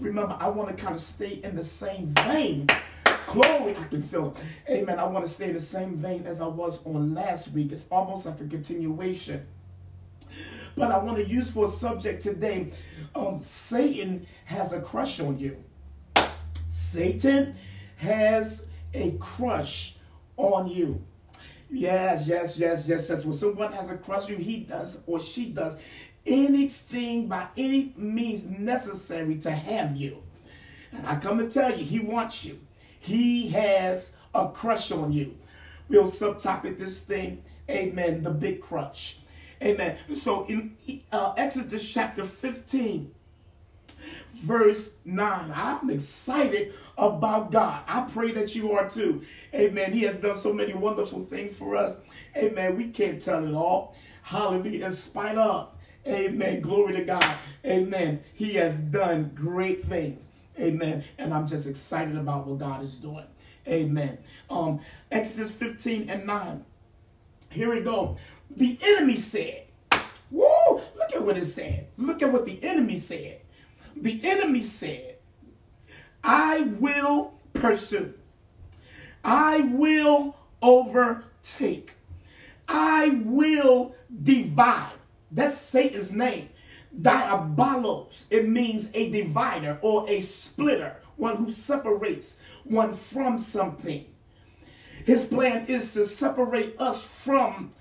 remember, I want to kind of stay in the same vein. Glory, I can feel. Amen. I want to stay in the same vein as I was on last week. It's almost like a continuation. But I want to use for a subject today um, Satan has a crush on you. Satan has a crush on you. Yes, yes, yes, yes, yes. When someone has a crush on you, he does or she does anything by any means necessary to have you. And I come to tell you, he wants you. He has a crush on you. We'll subtopic this thing, amen, the big crush. Amen. So in uh, Exodus chapter 15, verse 9, I'm excited about God. I pray that you are too. Amen. He has done so many wonderful things for us. Amen. We can't tell it all. Hallelujah. In spite of. Amen. Glory to God. Amen. He has done great things. Amen. And I'm just excited about what God is doing. Amen. Um, Exodus 15 and 9. Here we go. The enemy said, Whoa, look at what it said. Look at what the enemy said. The enemy said, I will pursue. I will overtake. I will divide. That's Satan's name. Diabolos, it means a divider or a splitter, one who separates one from something. His plan is to separate us from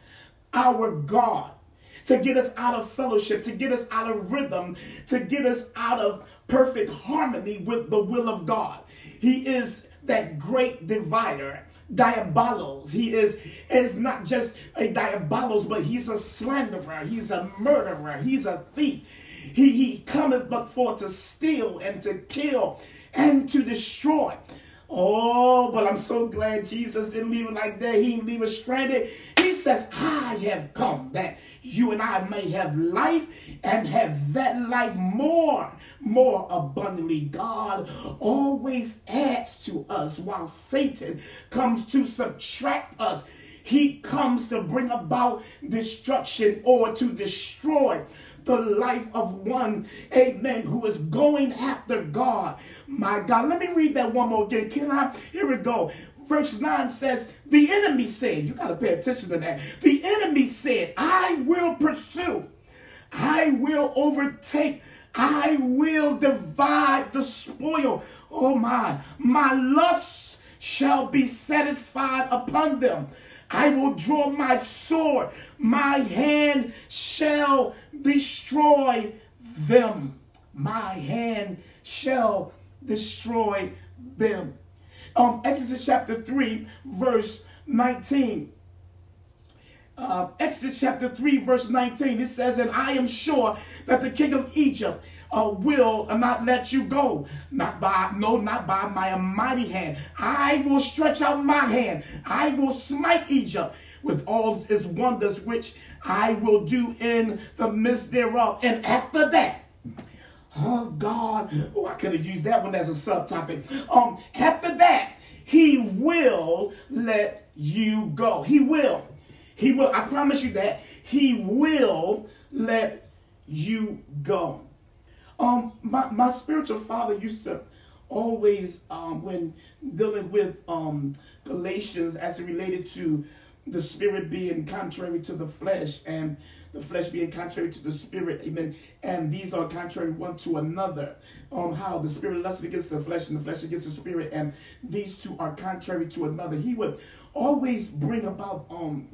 our God, to get us out of fellowship, to get us out of rhythm, to get us out of perfect harmony with the will of God. He is that great divider diabolos. He is, is not just a diabolos, but he's a slanderer. He's a murderer. He's a thief. He, he cometh but for to steal and to kill and to destroy. Oh, but I'm so glad Jesus didn't leave it like that. He didn't leave us stranded. He says, I have come that you and I may have life and have that life more, more abundantly. God always adds to us while Satan comes to subtract us. He comes to bring about destruction or to destroy the life of one, amen, who is going after God. My God, let me read that one more again. Can I? Here we go. Verse 9 says, The enemy said, you got to pay attention to that. The enemy said, I will pursue, I will overtake, I will divide the spoil. Oh my, my lusts shall be satisfied upon them. I will draw my sword, my hand shall destroy them. My hand shall destroy them. Um, Exodus chapter 3, verse 19. Uh, Exodus chapter 3, verse 19, it says, And I am sure that the king of Egypt uh, will not let you go. Not by, no, not by my mighty hand. I will stretch out my hand. I will smite Egypt with all its wonders, which I will do in the midst thereof. And after that, oh God, oh, I could have used that one as a subtopic. Um, after that, he will let you go. He will. He will. I promise you that. He will let you go. Um, my, my spiritual father used to always, um, when dealing with um, Galatians as it related to the spirit being contrary to the flesh and the flesh being contrary to the spirit, amen. And these are contrary one to another. Um, how the spirit lusts against the flesh and the flesh against the spirit, and these two are contrary to another. He would always bring about, um,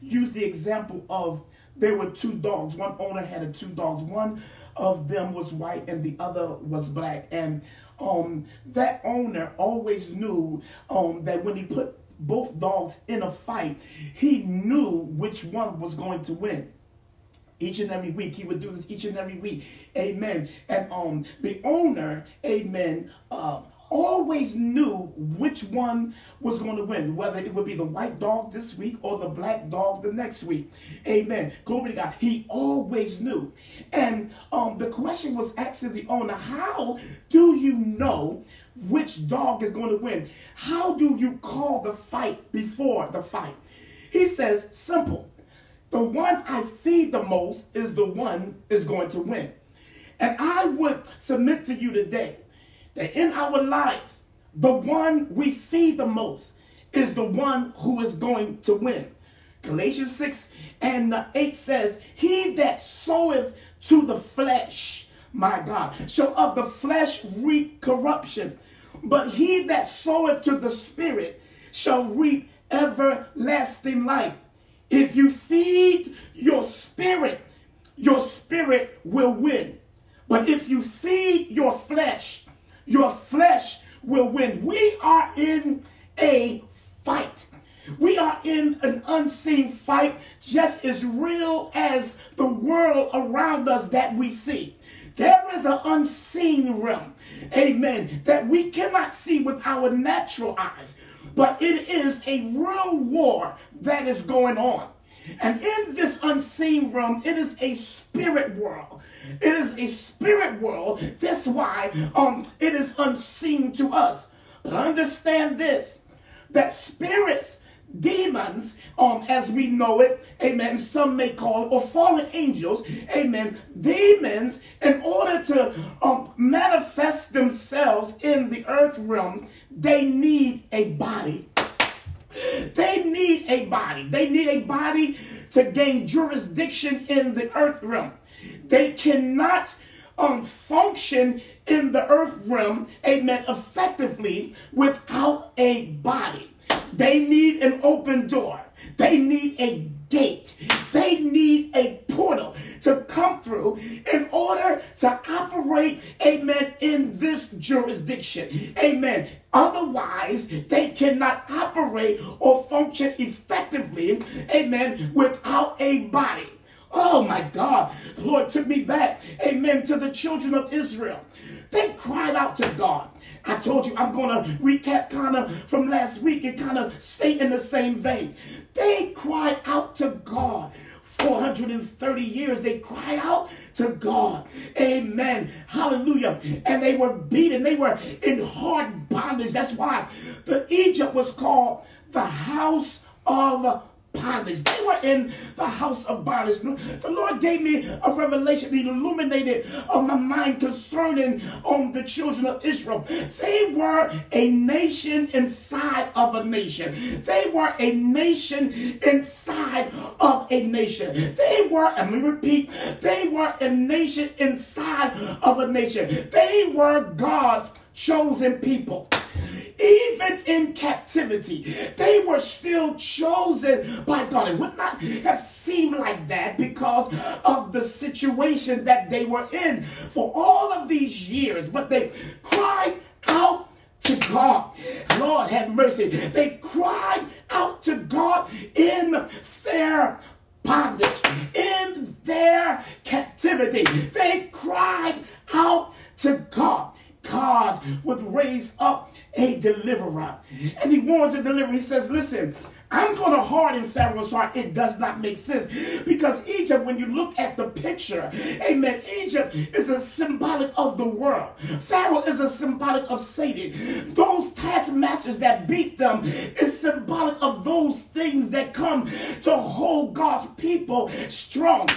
use the example of there were two dogs. One owner had two dogs. One of them was white and the other was black. And um, that owner always knew um, that when he put both dogs in a fight, he knew which one was going to win each and every week. He would do this each and every week. Amen. And um the owner, amen, uh, always knew which one was going to win, whether it would be the white dog this week or the black dog the next week. Amen. Glory to God. He always knew. And um, the question was asked to the owner, how do you know which dog is going to win? How do you call the fight before the fight? He says, simple. The one I feed is the one is going to win. And I would submit to you today that in our lives, the one we feed the most is the one who is going to win. Galatians 6 and 8 says, He that soweth to the flesh, my God, shall of the flesh reap corruption. But he that soweth to the Spirit shall reap everlasting life. If you feed your spirit, your spirit will win. But if you feed your flesh, your flesh will win. We are in a fight. We are in an unseen fight just as real as the world around us that we see. There is an unseen realm, amen, that we cannot see with our natural eyes, but it is a real war that is going on. And in this unseen realm, it is a spirit world. It is a spirit world. That's why um, it is unseen to us. But understand this that spirits demons, um, as we know it, amen, some may call it, or fallen angels, amen, demons, in order to um, manifest themselves in the earth realm, they need a body. They need a body. They need a body to gain jurisdiction in the earth realm. They cannot um, function in the earth realm, amen, effectively without a body. They need an open door. They need a gate. They need a portal to come through in order to operate, amen, in this jurisdiction. Amen. Otherwise, they cannot operate or function effectively, amen, without a body. Oh my God. The Lord took me back, amen, to the children of Israel. They cried out to God. I told you I'm going to recap kind of from last week and kind of stay in the same vein. They cried out to God. 430 years they cried out to God. Amen. Hallelujah. And they were beaten. They were in hard bondage. That's why the Egypt was called the house of bondage. They were in the house of bondage. The Lord gave me a revelation. He illuminated on my mind concerning on the children of Israel. They were a nation inside of a nation. They were a nation inside of a nation. They were, and we repeat, they were a nation inside of a nation. They were God's chosen people even in captivity, they were still chosen by God. It would not have seemed like that because of the situation that they were in for all of these years, but they cried out to God. Lord have mercy. They cried out to God in their bondage, in their captivity. They cried out to God. God would raise up a deliverer. And he warns the deliverer. He says, listen, I'm going to harden Pharaoh's heart. It does not make sense. Because Egypt, when you look at the picture, amen, Egypt is a symbolic of the world. Pharaoh is a symbolic of Satan. Those taskmasters that beat them is symbolic of those things that come to hold God's people strong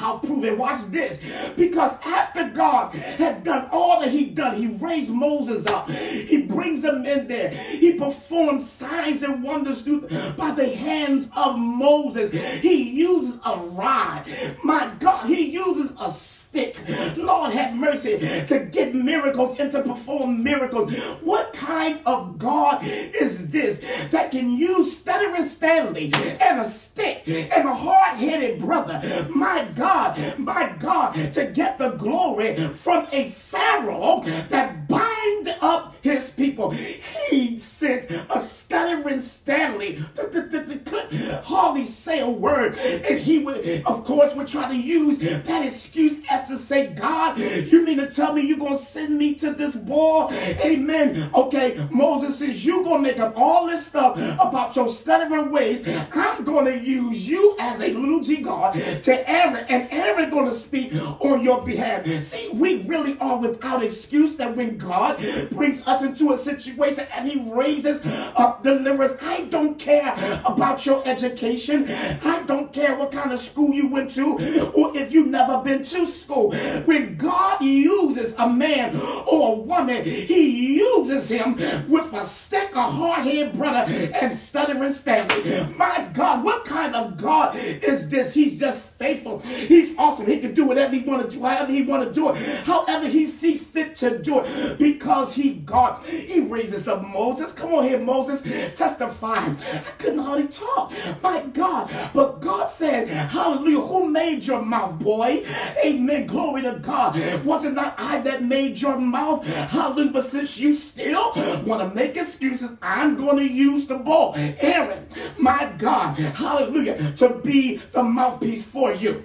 how proven. Watch this. Because after God had done all that he done, he raised Moses up. He brings them in there. He performs signs and wonders through, by the hands of Moses. He uses a rod. My God, he uses a stick. Lord have mercy to get miracles and to perform miracles. What kind of God is this that can use stuttering Stanley and a stick and a hard-headed brother? My God, my God, to get the glory from a Pharaoh that bind up his people. He sent a stuttering Stanley could hardly say a word. And he would, of course, would try to use that excuse as to say, God, you mean to tell me you're going to send me to this war? Amen. Okay, Moses says, you're going to make up all this stuff about your stuttering ways. I'm going to use you as a little G God to Aaron, and Aaron going to speak on your behalf. See, we really are without excuse that when God brings us into a situation and he raises up deliverance, I don't care about your education. I don't care what kind of school you went to or if you've never been to school. When God uses a man or a woman, he uses him with a stick, a hard-headed brother, and stuttering Stanley. My God, what kind of God is this? He's just faithful. He's awesome. He can do whatever he want to do, however he want to do it, however he sees fit to do it, because he God. He raises up Moses. Come on here, Moses, testify. I couldn't hardly talk. My God, but God said, Hallelujah. Who made your mouth, boy? Amen. Glory to God. Was it not I that made your mouth? Hallelujah. But since you still want to make excuses, I'm going to use the ball. Aaron, my God, hallelujah, to be the mouthpiece for you.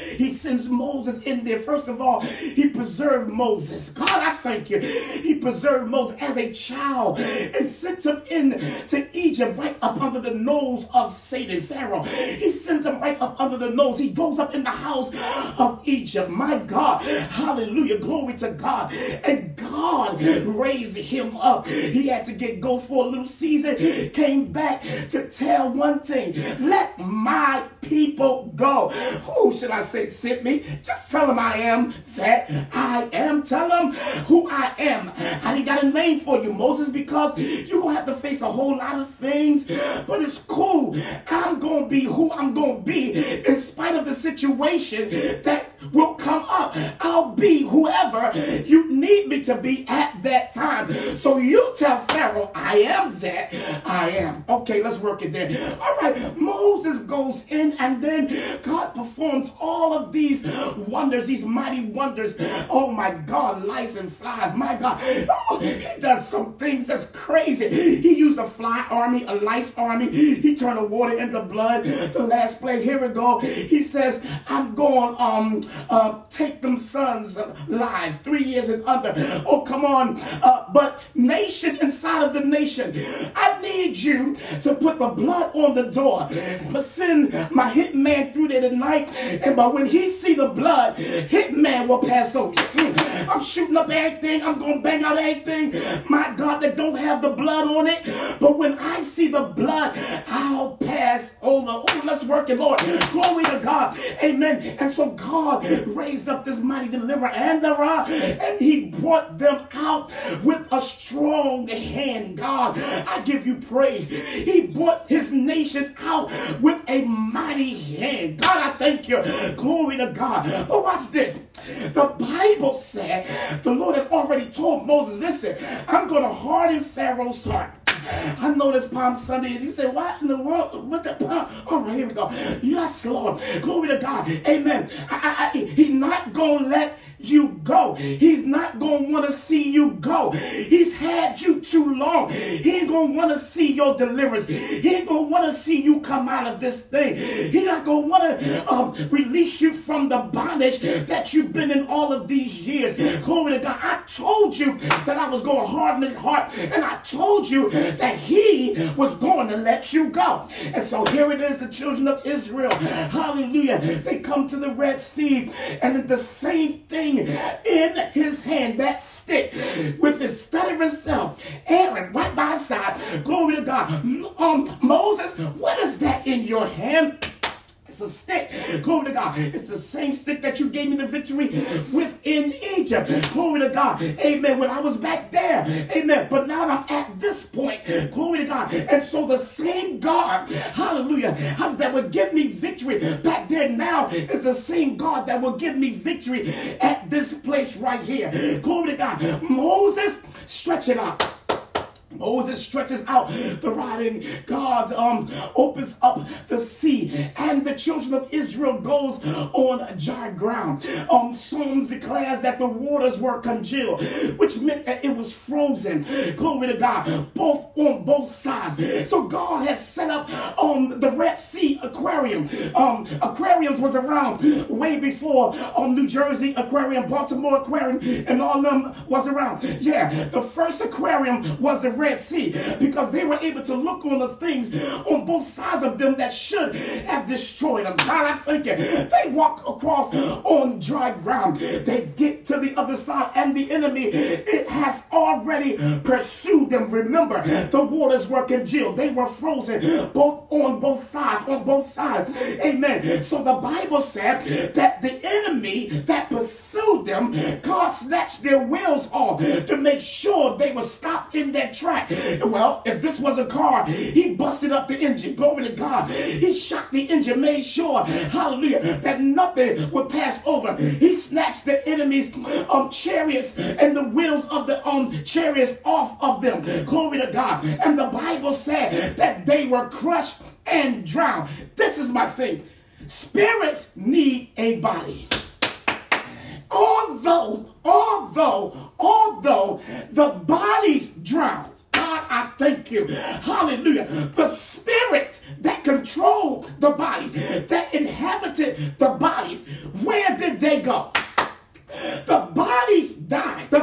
He sends Moses in there. First of all, he preserved Moses. God, I thank you. He preserved Moses as a child and sent him in to Egypt right up under the nose of Satan, Pharaoh. He sends him right up under the nose. He goes up in the house of Egypt. My God, hallelujah, glory to God. And God raised him up. He had to get go for a little season, came back to tell one thing, let my people go. Who should I say sent me? Just tell them I am that I am. Tell them who I am. I ain't got a name for you, Moses, because you're going to have to face a whole lot of things, but it's cool. I'm going to be who I'm going to be in spite of the situation that will come up. I'll be whoever you need me to be at that time. So you tell Pharaoh, I am that I am. Okay, let's work it there. All right, Moses goes in and then God performs all of these wonders, these mighty wonders. Oh my God, lice and flies. My God, oh, he does some things that's crazy. He used a fly army, a lice army. He turned the water into blood. The last play, here we go. He says, I'm going um uh, take them sons' lives, three years and under. Oh, come on. Uh, but nation inside of the nation, I need you to put the blood on the door. To send my hitman through there tonight. And but when he see the blood, hitman will pass over. Mm. I'm shooting up everything. I'm going to bang out everything. My God, that don't have the blood on it. But when I see the blood, I'll pass over. Oh, let's work it, Lord. Glory to God. Amen. And so God raised up this mighty deliverer and the rod, and he brought them out with a strong hand. God, I give you praise. He brought his nation out with a mighty hand. God, I thank you. Glory to God. But watch this. The Bible said the Lord had already told Moses, listen, I'm going to harden Pharaoh's heart. I know this Palm Sunday, and you say, What in the world? What the Palm? All right, here we go. Yes, Lord. Glory to God. Amen. I, I, I, he's not going to let you go. He's not going to want to see you go. He's had you too long. He ain't going to want to see your deliverance. He ain't going to want to see you come out of this thing. He's not going to want to um, release you from the bondage that you've been in all of these years. Glory to God. I told you that I was going to harden his heart, and I told you that he was going to let you go. And so here it is, the children of Israel. Hallelujah. They come to the Red Sea, and the same thing in his hand, that stick, with his stuttering self, Aaron right by his side. Glory to God. Um, Moses, what is that in your hand? It's a stick. Glory to God. It's the same stick that you gave me the victory within Egypt. Glory to God. Amen. When I was back there. Amen. But now I'm at this point. Glory to God. And so the same God, hallelujah, that would give me victory back there now is the same God that will give me victory at this place right here. Glory to God. Moses, stretch it out. Moses stretches out the rod and God um, opens up the sea and the children of Israel goes on dry ground. Um, Psalms declares that the waters were congealed, which meant that it was frozen. Glory to God, both on both sides. So God has set up um, the Red Sea Aquarium. Um, aquariums was around way before um, New Jersey Aquarium, Baltimore Aquarium, and all of them was around. Yeah, the first aquarium was the Red Sea because they were able to look on the things on both sides of them that should have destroyed them. God, I thank you. They walk across on dry ground. They get the other side and the enemy it has already pursued them. Remember, the waters were congealed. They were frozen both on both sides, on both sides. Amen. So the Bible said that the enemy that pursued them, God snatched their wheels off to make sure they were stopped in their track. Well, if this was a car, he busted up the engine. Glory to God. He shot the engine, made sure, hallelujah, that nothing would pass over. He snatched the enemy's um, chariots and the wheels of the um, chariots off of them. Glory to God. And the Bible said that they were crushed and drowned. This is my thing. Spirits need a body. Although, although, although the bodies drown, God, I thank you. Hallelujah. The spirits that controlled the body, that inhabited the bodies, where did they go? The bodies died. The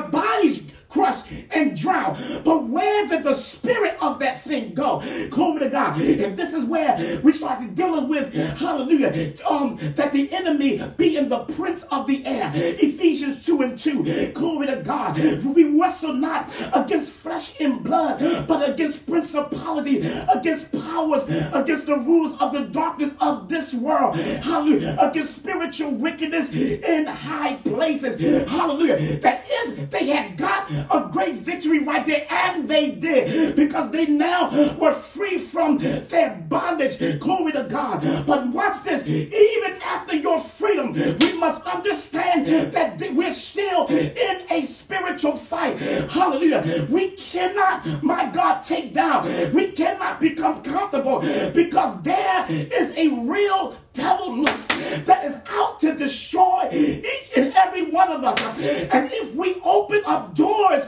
and drown. But where did the spirit of that thing go? Glory to God. And this is where we started dealing with, hallelujah, um, that the enemy being the prince of the air. Ephesians 2 and 2. Glory to God. We wrestle not against flesh and blood, but against principality, against powers, against the rules of the darkness of this world. Hallelujah. Against spiritual wickedness in high places. Hallelujah. That if they had got a great victory right there, and they did because they now were free from their bondage. Glory to God. But watch this even after your freedom, we must understand that we're still in a spiritual fight. Hallelujah. We cannot, my God, take down, we cannot become comfortable because there is a real devil lust that is out to destroy each and every one of us. And if we open up doors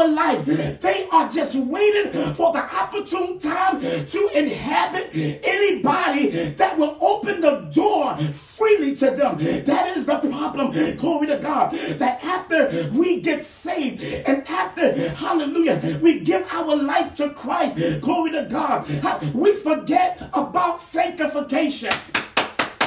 our life, they are just waiting for the opportune time to inhabit anybody that will open the door freely to them. That is the problem. Glory to God. That after we get saved and after, hallelujah, we give our life to Christ, glory to God, we forget about sanctification.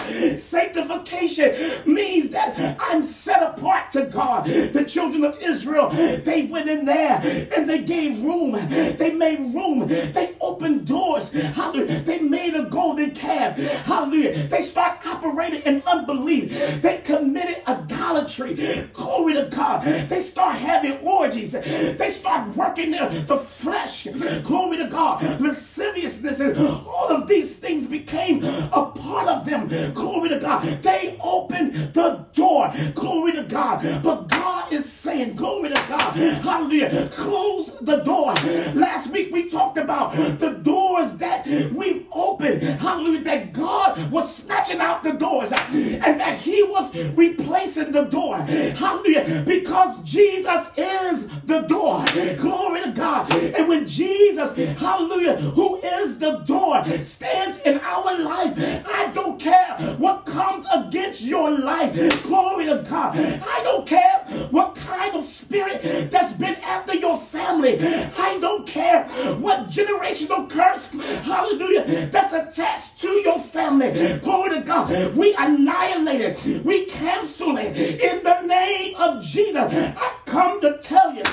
Sanctification means that I'm set apart to God. The children of Israel, they went in there and they gave room. They made room. They opened doors. Hallelujah. They made a golden calf. Hallelujah. They start operating in unbelief. They committed idolatry. Glory to God. They start having orgies. They start working the flesh. Glory to God. Lasciviousness and all of these things became a part of them. Glory to God. They opened the door. Glory to God. But God is saying, Glory to God. Hallelujah. Close the door. Last week we talked about the doors that we've opened. Hallelujah. That God was snatching out the doors and that He was replacing the door. Hallelujah. Because Jesus is the door. Glory to God. And when Jesus, hallelujah, who is the door, stands in our life, I don't care what comes against your life. Glory to God. I don't care what kind of spirit that's been after your family. I don't care what generational curse, hallelujah, that's attached to your family. Glory to God. We annihilate it. We cancel it in the name of Jesus. I come to tell you.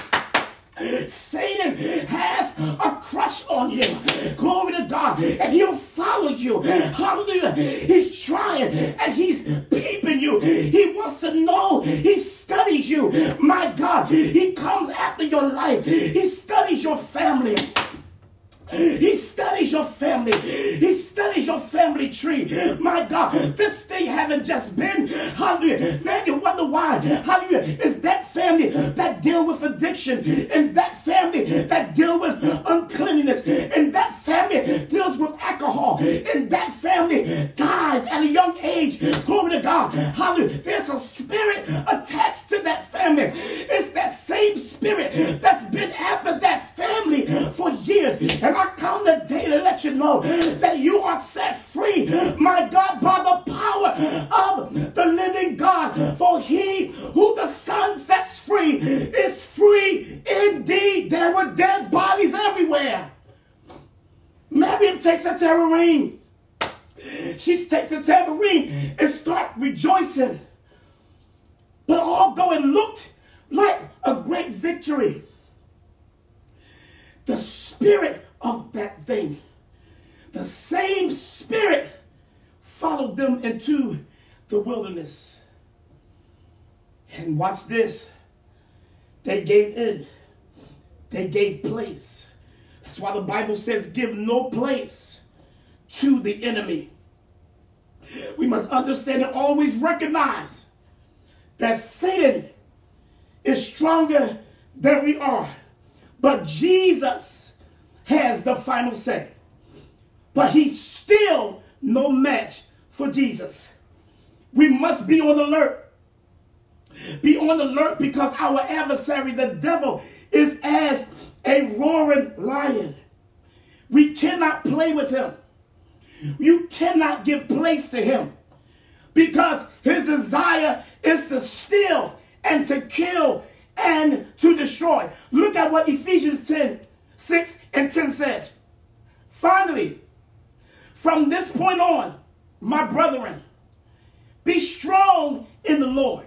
Satan has a crush on you. Glory to God. And he'll follow you. Hallelujah. He's trying and he's peeping you. He wants to know. He studies you. My God. He comes after your life. He studies your family. He studies your family. He studies your family tree. My God, this thing haven't just been, hallelujah. Man, you wonder why, hallelujah, is that family that deal with addiction and that family that deal with uncleanness and that family deals with alcohol and that family dies at a young age. Glory to God. Hallelujah. There's a spirit attached to that family. It's that same spirit that's been after that family for years. And I come today to let you know that you are set free, my God, by the power of the living God. For he who the Son sets free is free indeed. There were dead bodies everywhere. Miriam takes a tambourine. She takes a tambourine and start rejoicing. But although it looked like a great victory, the spirit of that thing, the same spirit followed them into the wilderness. And watch this. They gave in. They gave place. That's why the Bible says, give no place to the enemy. We must understand and always recognize that Satan is stronger than we are. But Jesus has the final say. But he's still no match for Jesus. We must be on alert. Be on alert because our adversary, the devil, is as a roaring lion. We cannot play with him. You cannot give place to him because his desire is to steal and to kill and to destroy. Look at what Ephesians 10 6 and 10 says. Finally, from this point on, my brethren, be strong in the Lord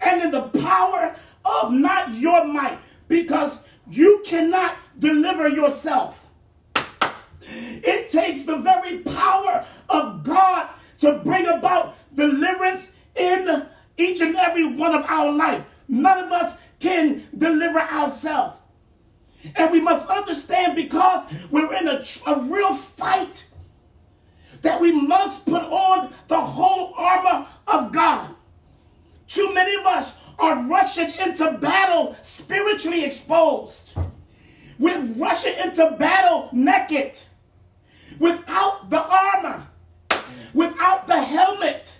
and in the power of not your might, because you cannot deliver yourself. It takes the very power of God to bring about deliverance in each and every one of our life. None of us can deliver ourselves. And we must understand because we're in a, a real fight that we must put on the whole armor of God. Too many of us are rushing into battle spiritually exposed. We're rushing into battle naked, without the armor, without the helmet,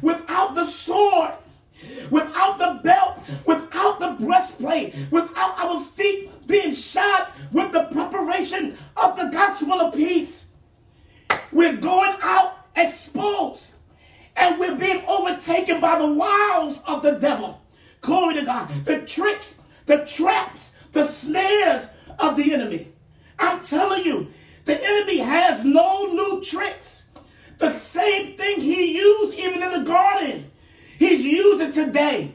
without the sword, without the belt, without the breastplate, without our feet being shod with the preparation of the gospel of peace. We're going out exposed and we're being overtaken by the wiles of the devil. Glory to God. The tricks, the traps, the snares of the enemy. I'm telling you, the enemy has no new tricks. The same thing he used even in the garden, he's using today.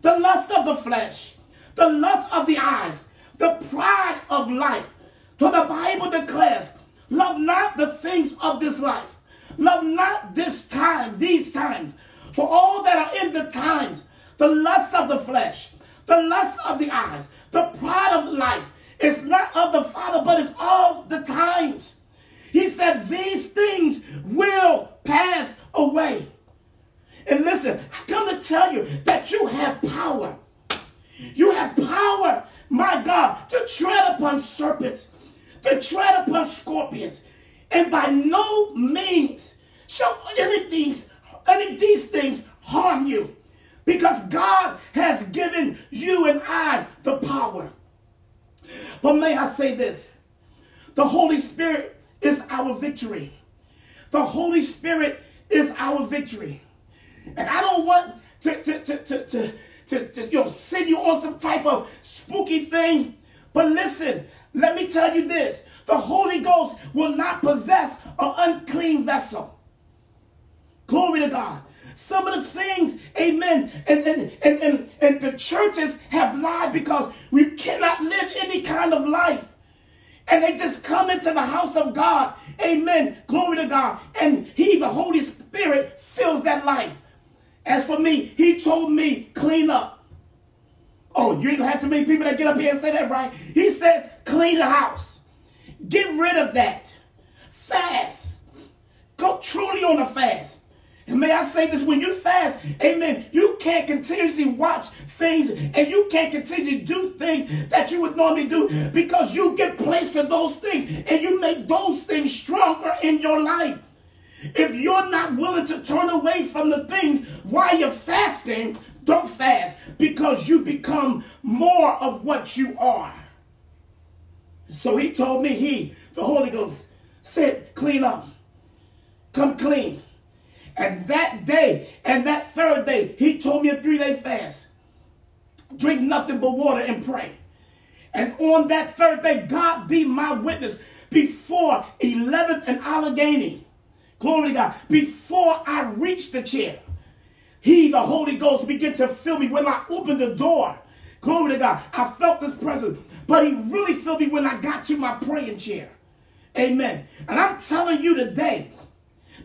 The lust of the flesh, the lust of the eyes, the pride of life. For the Bible declares, love not the things of this life Love not this time, these times, for all that are in the times, the lust of the flesh, the lust of the eyes, the pride of life, is not of the Father, but is of the times. He said, These things will pass away. And listen, come to tell you that you have power. You have power, my God, to tread upon serpents, to tread upon scorpions, and by no means shall any of these, any of these things harm you. Because God has given you and I the power. But may I say this? The Holy Spirit is our victory. The Holy Spirit is our victory. And I don't want to, to, to, to, to, to, to you know, send you on some type of spooky thing. But listen, let me tell you this the Holy Ghost will not possess an unclean vessel. Glory to God. Some of the things, amen, and, and, and, and, and the churches have lied because we cannot live any kind of life. And they just come into the house of God, amen, glory to God, and He, the Holy Spirit, fills that life. As for me, He told me, clean up. Oh, you ain't gonna have too many people that get up here and say that, right? He says, clean the house. Get rid of that. Fast. Go truly on a fast. And may I say this, when you fast, amen, you can't continuously watch things and you can't continue to do things that you would normally do because you get placed in those things and you make those things stronger in your life. If you're not willing to turn away from the things while you're fasting, don't fast because you become more of what you are. So he told me, he, the Holy Ghost, said, clean up. Come clean. And that day and that third day, he told me a three day fast. Drink nothing but water and pray. And on that third day, God be my witness. before 11th and Allegheny, glory to God, before I reached the chair, he, the Holy Ghost, began to fill me when I opened the door. Glory to God. I felt His presence, but he really filled me when I got to my praying chair. Amen. And I'm telling you today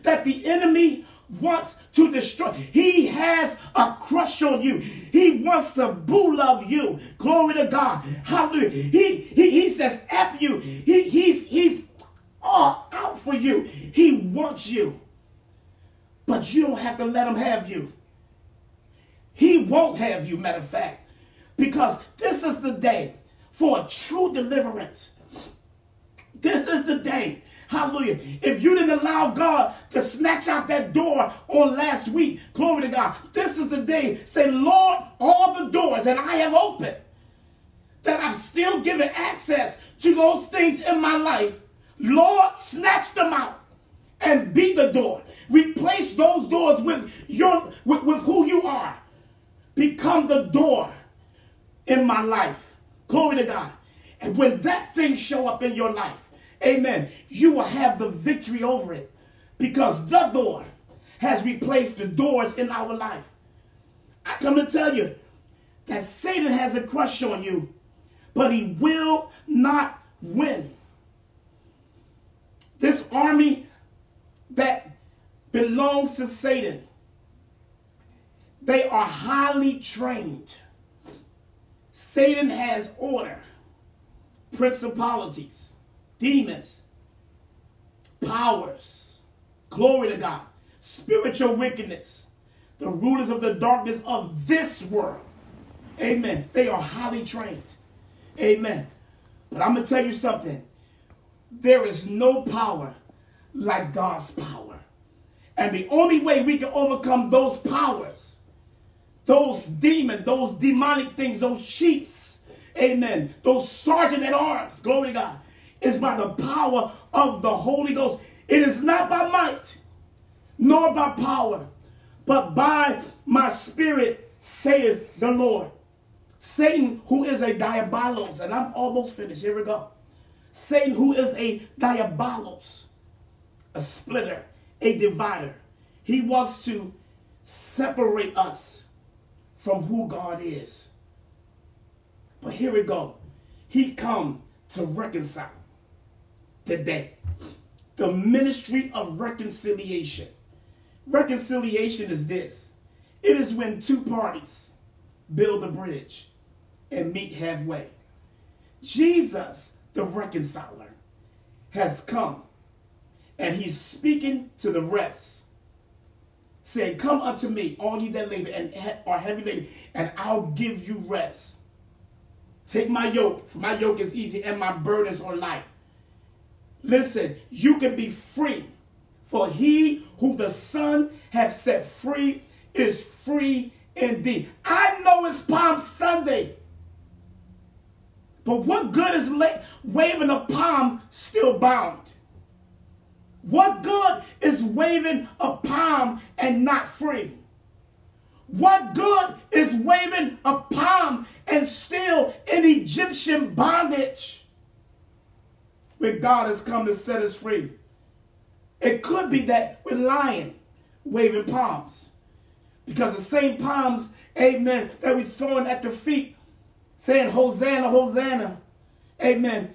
that the enemy wants to destroy. He has a crush on you. He wants to boo love you. Glory to God. Hallelujah. He he, he says F you. He he's he's all out for you. He wants you. But you don't have to let him have you. He won't have you, matter of fact. Because this is the day for true deliverance. This is the day Hallelujah. If you didn't allow God to snatch out that door on last week, glory to God. This is the day. Say, Lord, all the doors that I have opened, that I've still given access to those things in my life, Lord, snatch them out and be the door. Replace those doors with your with, with who you are. Become the door in my life. Glory to God. And when that thing show up in your life, amen, you will have the victory over it because the door has replaced the doors in our life. I come to tell you that Satan has a crush on you, but he will not win. Army that belongs to Satan, they are highly trained. Satan has order, principalities, demons, powers, glory to God, spiritual wickedness, the rulers of the darkness of this world. Amen. They are highly trained. Amen. But I'm going to tell you something. There is no power like God's power. And the only way we can overcome those powers, those demons, those demonic things, those chiefs, amen, those sergeant at arms, glory to God, is by the power of the Holy Ghost. It is not by might, nor by power, but by my spirit, saith the Lord. Satan, who is a diabolos, and I'm almost finished. Here we go. Satan, who is a diabolos, a splitter, a divider. He wants to separate us from who God is. But here we go. He come to reconcile today. The ministry of reconciliation. Reconciliation is this it is when two parties build a bridge and meet halfway. Jesus, the reconciler, has come and he's speaking to the rest, saying, Come unto me, all ye that labor and are heavy laden, and I'll give you rest. Take my yoke, for my yoke is easy and my burdens are light. Listen, you can be free. For he who the Son have set free is free indeed. I know it's Palm Sunday. But what good is waving a palm still bound? What good is waving a palm and not free? What good is waving a palm and still in Egyptian bondage? when God has come to set us free. It could be that we're lying, waving palms. Because the same palms, amen, that we're throwing at the feet, saying, Hosanna, Hosanna, amen.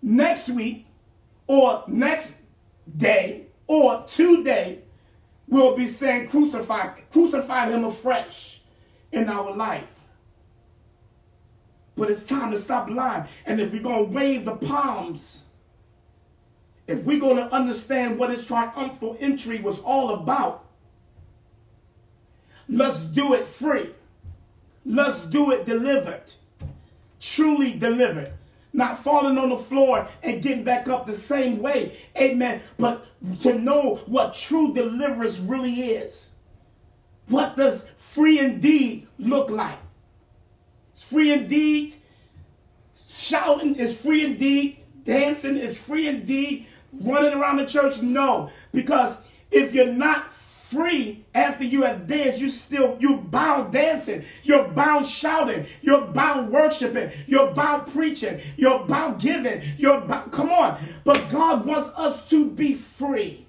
Next week, or next day, or today, we'll be saying, crucify, crucify him afresh in our life. But it's time to stop lying. And if we're going to wave the palms, if we're going to understand what his triumphal entry was all about, let's do it free. Let's do it delivered. Truly delivered. Not falling on the floor and getting back up the same way. Amen. But to know what true deliverance really is. What does free indeed look like? It's free indeed. Shouting is free indeed. Dancing is free indeed. Running around the church, no. Because if you're not free after you have danced. You still, you bound dancing. You're bound shouting. You're bound worshiping. You're bound preaching. You're bound giving. You're bound, come on. But God wants us to be free.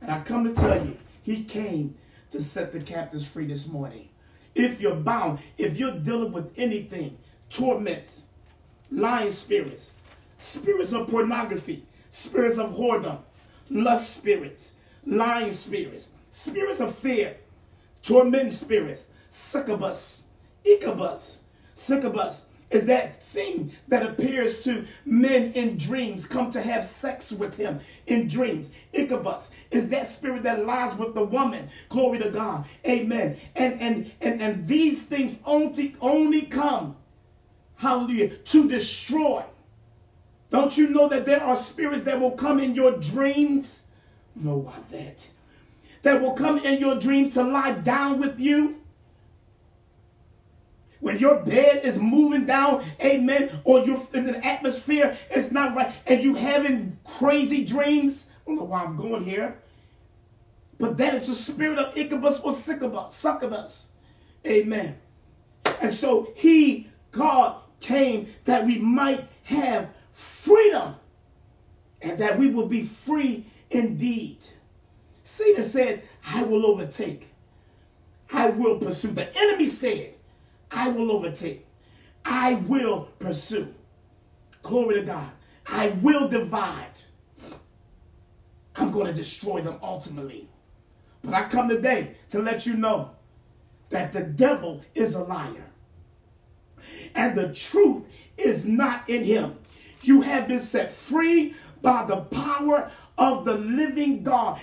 And I come to tell you, he came to set the captives free this morning. If you're bound, if you're dealing with anything, torments, lying spirits, spirits of pornography, spirits of whoredom, lust spirits, lying spirits, spirits of fear, torment spirits, succubus, incubus, succubus is that thing that appears to men in dreams come to have sex with him in dreams. Incubus is that spirit that lies with the woman. Glory to God. Amen. And and and, and these things only only come, hallelujah, to destroy. Don't you know that there are spirits that will come in your dreams? Know why that? That will come in your dreams to lie down with you when your bed is moving down, amen, or you're in an atmosphere, it's not right, and you having crazy dreams. I don't know why I'm going here. But that is the spirit of incubus or Sycabus, succubus. Amen. And so he, God, came that we might have freedom and that we will be free indeed. Satan said, I will overtake. I will pursue. The enemy said, I will overtake. I will pursue. Glory to God. I will divide. I'm going to destroy them ultimately. But I come today to let you know that the devil is a liar. And the truth is not in him. You have been set free by the power of the living God.